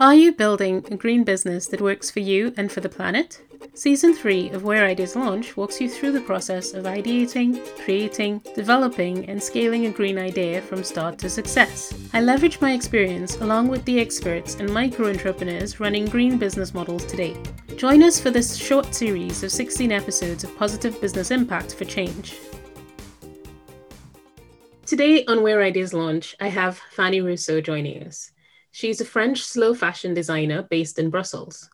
Are you building a green business that works for you and for the planet? Season 3 of Where Ideas Launch walks you through the process of ideating, creating, developing, and scaling a green idea from start to success. I leverage my experience along with the experts and micro entrepreneurs running green business models today. Join us for this short series of 16 episodes of positive business impact for change. Today on Where Ideas Launch, I have Fanny Rousseau joining us. She's a French slow fashion designer based in Brussels.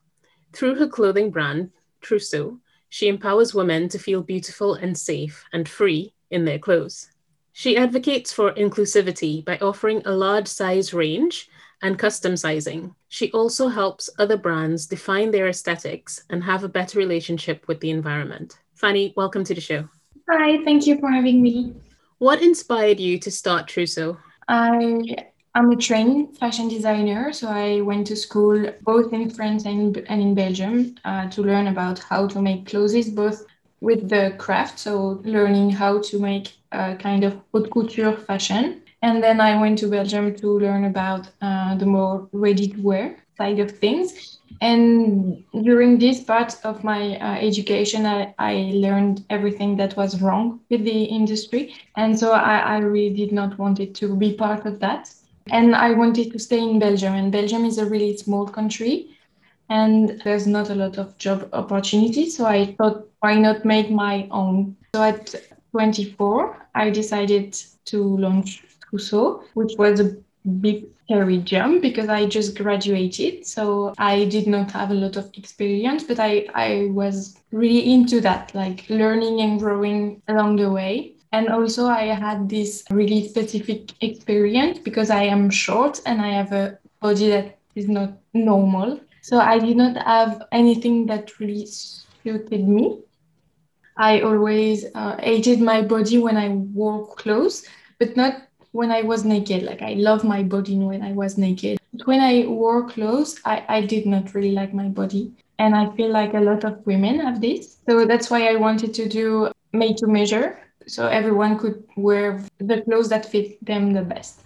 Through her clothing brand, Trousseau, she empowers women to feel beautiful and safe and free in their clothes. She advocates for inclusivity by offering a large size range and custom sizing. She also helps other brands define their aesthetics and have a better relationship with the environment. Fanny, welcome to the show. Hi, thank you for having me. What inspired you to start Trousseau? I I'm a trained fashion designer, so I went to school both in France and, and in Belgium uh, to learn about how to make clothes, both with the craft, so learning how to make a kind of haute couture fashion. And then I went to Belgium to learn about uh, the more ready to wear side of things. And during this part of my uh, education, I, I learned everything that was wrong with the industry. And so I, I really did not want it to be part of that and I wanted to stay in Belgium. And Belgium is a really small country, and there's not a lot of job opportunities. So I thought, why not make my own? So at 24, I decided to launch Trousseau, which was a big scary jump because I just graduated. So I did not have a lot of experience, but I, I was really into that, like learning and growing along the way. And also, I had this really specific experience because I am short and I have a body that is not normal. So I did not have anything that really suited me. I always uh, hated my body when I wore clothes, but not when I was naked. Like I love my body when I was naked. But when I wore clothes, I, I did not really like my body. And I feel like a lot of women have this. So that's why I wanted to do made to measure so everyone could wear the clothes that fit them the best.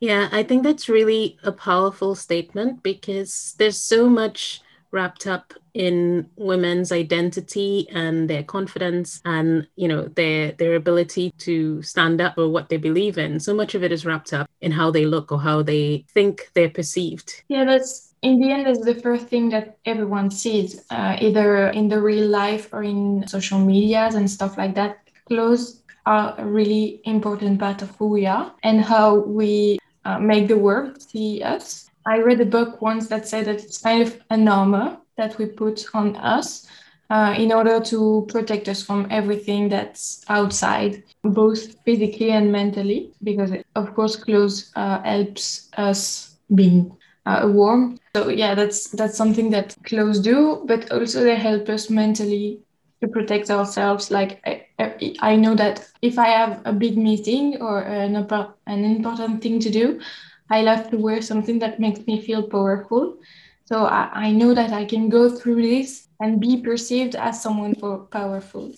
Yeah, I think that's really a powerful statement because there's so much wrapped up in women's identity and their confidence and you know their their ability to stand up for what they believe in. So much of it is wrapped up in how they look or how they think they're perceived. Yeah that's in the end that's the first thing that everyone sees uh, either in the real life or in social medias and stuff like that clothes are a really important part of who we are and how we uh, make the world see us. I read a book once that said that it's kind of an armor that we put on us uh, in order to protect us from everything that's outside, both physically and mentally, because it, of course clothes uh, helps us being uh, warm. So yeah, that's that's something that clothes do, but also they help us mentally to protect ourselves. Like I, I know that if I have a big meeting or an, an important thing to do, I love to wear something that makes me feel powerful. So I, I know that I can go through this and be perceived as someone powerful.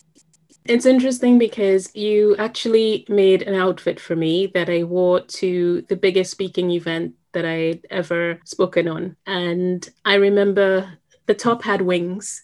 It's interesting because you actually made an outfit for me that I wore to the biggest speaking event that I'd ever spoken on. And I remember the top had wings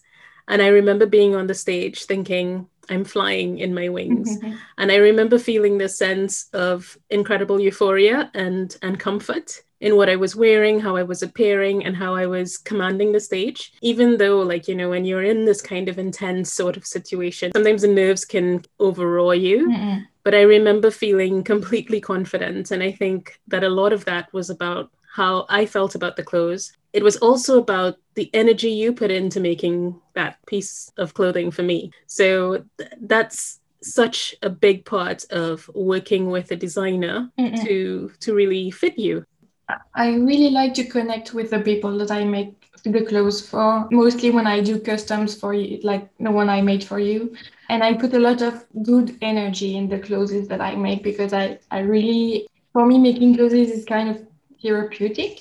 and I remember being on the stage thinking, I'm flying in my wings. Mm-hmm. And I remember feeling this sense of incredible euphoria and, and comfort in what I was wearing, how I was appearing, and how I was commanding the stage. Even though, like, you know, when you're in this kind of intense sort of situation, sometimes the nerves can overraw you. Mm-mm. But I remember feeling completely confident. And I think that a lot of that was about how I felt about the clothes. It was also about the energy you put into making that piece of clothing for me. So th- that's such a big part of working with a designer Mm-mm. to to really fit you. I really like to connect with the people that I make the clothes for. Mostly when I do customs for you, like the one I made for you, and I put a lot of good energy in the clothes that I make because I I really for me making clothes is kind of therapeutic.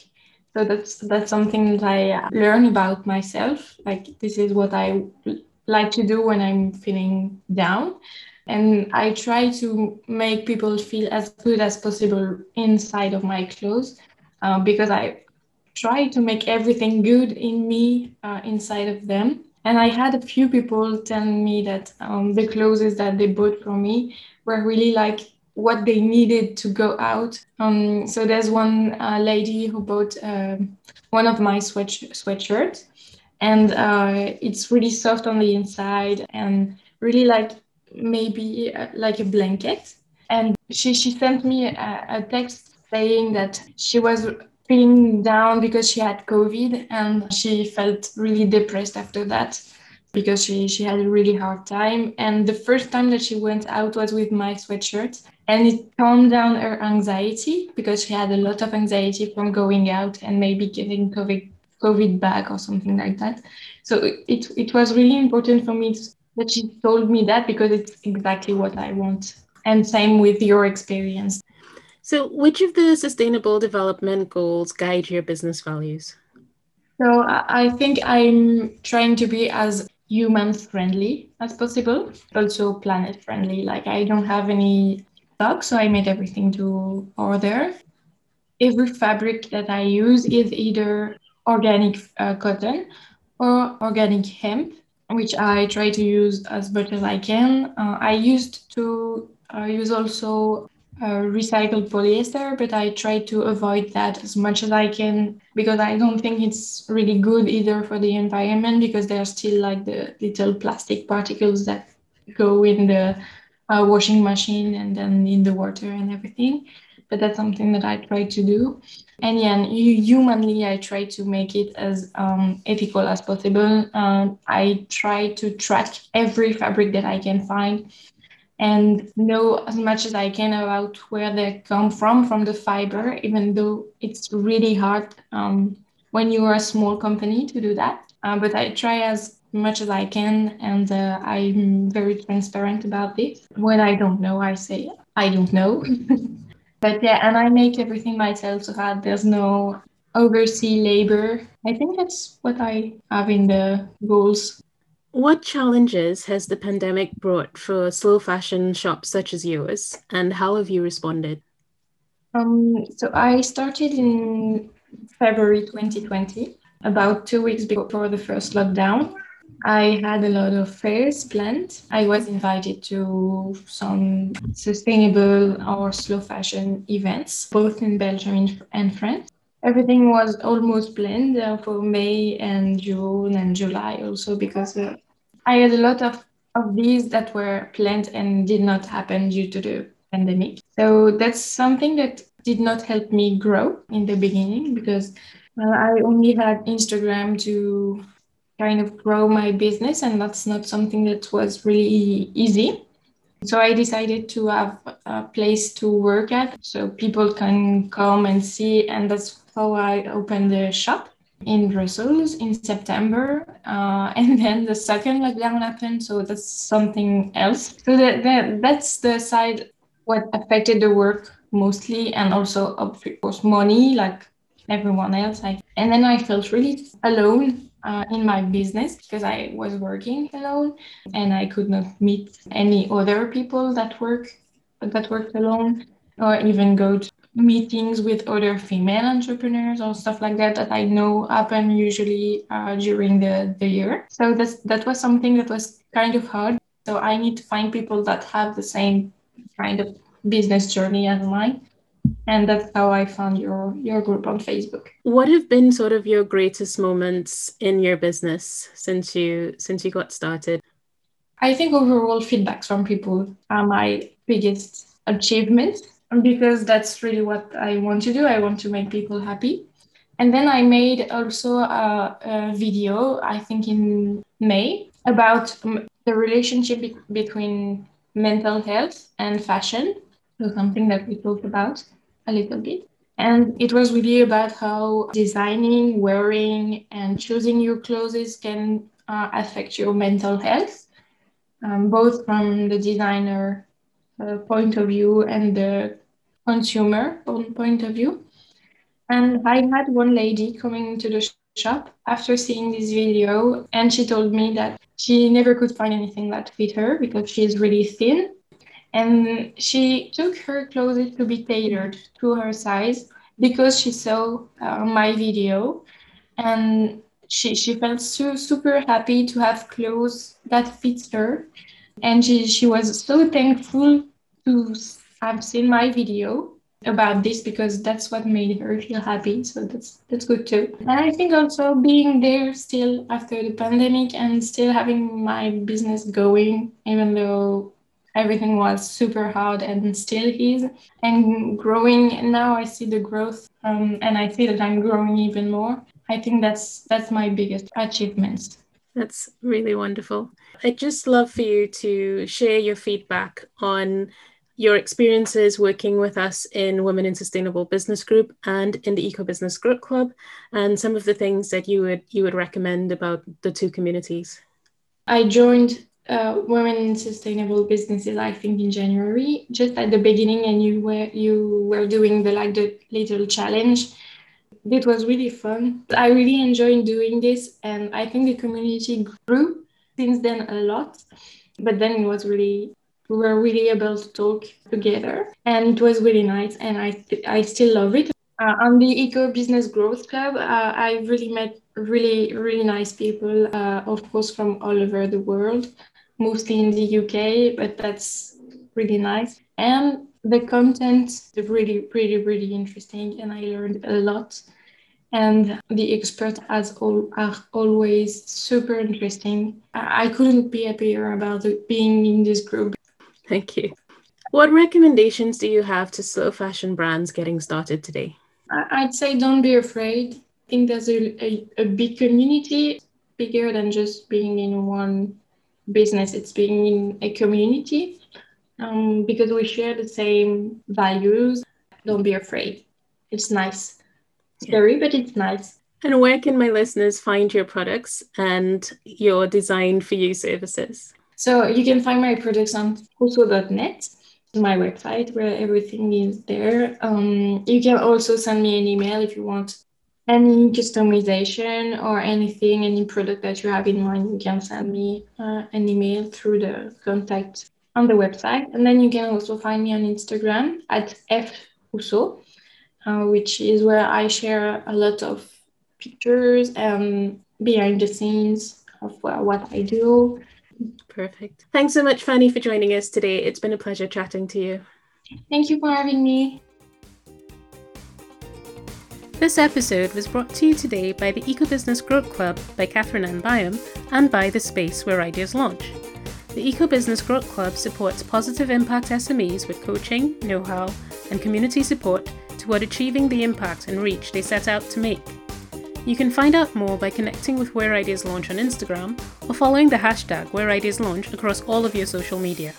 So that's that's something that I learn about myself. Like this is what I like to do when I'm feeling down. And I try to make people feel as good as possible inside of my clothes uh, because I try to make everything good in me uh, inside of them. And I had a few people telling me that um, the clothes that they bought for me were really like what they needed to go out. Um, so there's one uh, lady who bought uh, one of my sweat sweatshirts, and uh, it's really soft on the inside and really like maybe uh, like a blanket. And she she sent me a, a text saying that she was feeling down because she had COVID and she felt really depressed after that because she, she had a really hard time. And the first time that she went out was with my sweatshirt. And it calmed down her anxiety because she had a lot of anxiety from going out and maybe getting COVID, COVID back or something like that. So it, it was really important for me to, that she told me that because it's exactly what I want. And same with your experience. So, which of the sustainable development goals guide your business values? So, I think I'm trying to be as human friendly as possible, also planet friendly. Like I don't have any stock, so I made everything to order. Every fabric that I use is either organic uh, cotton or organic hemp, which I try to use as much as I can. Uh, I used to uh, use also recycled polyester, but I try to avoid that as much as I can because I don't think it's really good either for the environment because there are still like the little plastic particles that go in the uh, washing machine and then in the water and everything. But that's something that I try to do. And yeah, humanly, I try to make it as um, ethical as possible. Uh, I try to track every fabric that I can find and know as much as I can about where they come from, from the fiber, even though it's really hard um, when you are a small company to do that. Uh, but I try as much as I can, and uh, I'm very transparent about this. When I don't know, I say I don't know. but yeah, and I make everything myself so that there's no oversee labor. I think that's what I have in the goals. What challenges has the pandemic brought for slow fashion shops such as yours, and how have you responded? Um, so I started in February 2020, about two weeks before the first lockdown. I had a lot of fairs planned. I was invited to some sustainable or slow fashion events, both in Belgium and France. Everything was almost planned uh, for May and June and July also because uh, I had a lot of, of these that were planned and did not happen due to the pandemic. So that's something that did not help me grow in the beginning because well, I only had Instagram to kind of grow my business, and that's not something that was really easy. So I decided to have a place to work at so people can come and see, and that's how I opened the shop in Brussels in September. Uh, and then the second lockdown happened, so that's something else. So that, that that's the side what affected the work mostly, and also of course money, like everyone else. I, and then I felt really alone uh, in my business because I was working alone and I could not meet any other people that work that worked alone or even go to meetings with other female entrepreneurs or stuff like that that I know happen usually uh, during the, the year. So that's, that was something that was kind of hard. So I need to find people that have the same kind of business journey as mine and that's how I found your your group on Facebook. What have been sort of your greatest moments in your business since you since you got started? I think overall feedbacks from people are my biggest achievement because that's really what I want to do. I want to make people happy. And then I made also a, a video, I think in May, about the relationship be- between mental health and fashion. So something that we talked about a little bit. And it was really about how designing, wearing, and choosing your clothes can uh, affect your mental health, um, both from the designer uh, point of view and the consumer point of view. And I had one lady coming to the shop after seeing this video, and she told me that she never could find anything that fit her because she's really thin. And she took her clothes to be tailored to her size because she saw uh, my video. And she, she felt so super happy to have clothes that fits her. And she, she was so thankful to have seen my video about this because that's what made her feel happy so that's that's good too. And i think also being there still after the pandemic and still having my business going even though everything was super hard and still is and growing now i see the growth um, and i see that i'm growing even more i think that's that's my biggest achievements that's really wonderful. I'd just love for you to share your feedback on your experiences working with us in Women in Sustainable Business Group and in the Eco Business Growth Club, and some of the things that you would you would recommend about the two communities. I joined uh, Women in Sustainable Businesses, I think, in January, just at the beginning, and you were you were doing the like the little challenge. It was really fun. I really enjoyed doing this, and I think the community grew since then a lot. But then it was really we were really able to talk together and it was really nice and i i still love it uh, on the eco business growth club uh, i really met really really nice people uh, of course from all over the world mostly in the uk but that's really nice and the content is really really really interesting and i learned a lot and the experts as all are always super interesting. I couldn't be happier about being in this group. Thank you. What recommendations do you have to slow fashion brands getting started today? I'd say don't be afraid. I think there's a, a, a big community, bigger than just being in one business, it's being in a community um, because we share the same values. Don't be afraid. It's nice. Scary, yeah. but it's nice. And where can my listeners find your products and your design for you services? So you can find my products on huso.net, my website where everything is there. Um, you can also send me an email if you want any customization or anything, any product that you have in mind. You can send me uh, an email through the contact on the website. And then you can also find me on Instagram at fhuso, uh, which is where I share a lot of pictures and behind the scenes of uh, what I do Perfect. Thanks so much, Fanny, for joining us today. It's been a pleasure chatting to you. Thank you for having me. This episode was brought to you today by the Eco Business Growth Club by Catherine Ann Byam and by The Space Where Ideas Launch. The Eco Business Growth Club supports positive impact SMEs with coaching, know how, and community support toward achieving the impact and reach they set out to make. You can find out more by connecting with Where Ideas Launch on Instagram or following the hashtag Where Ideas Launch across all of your social media.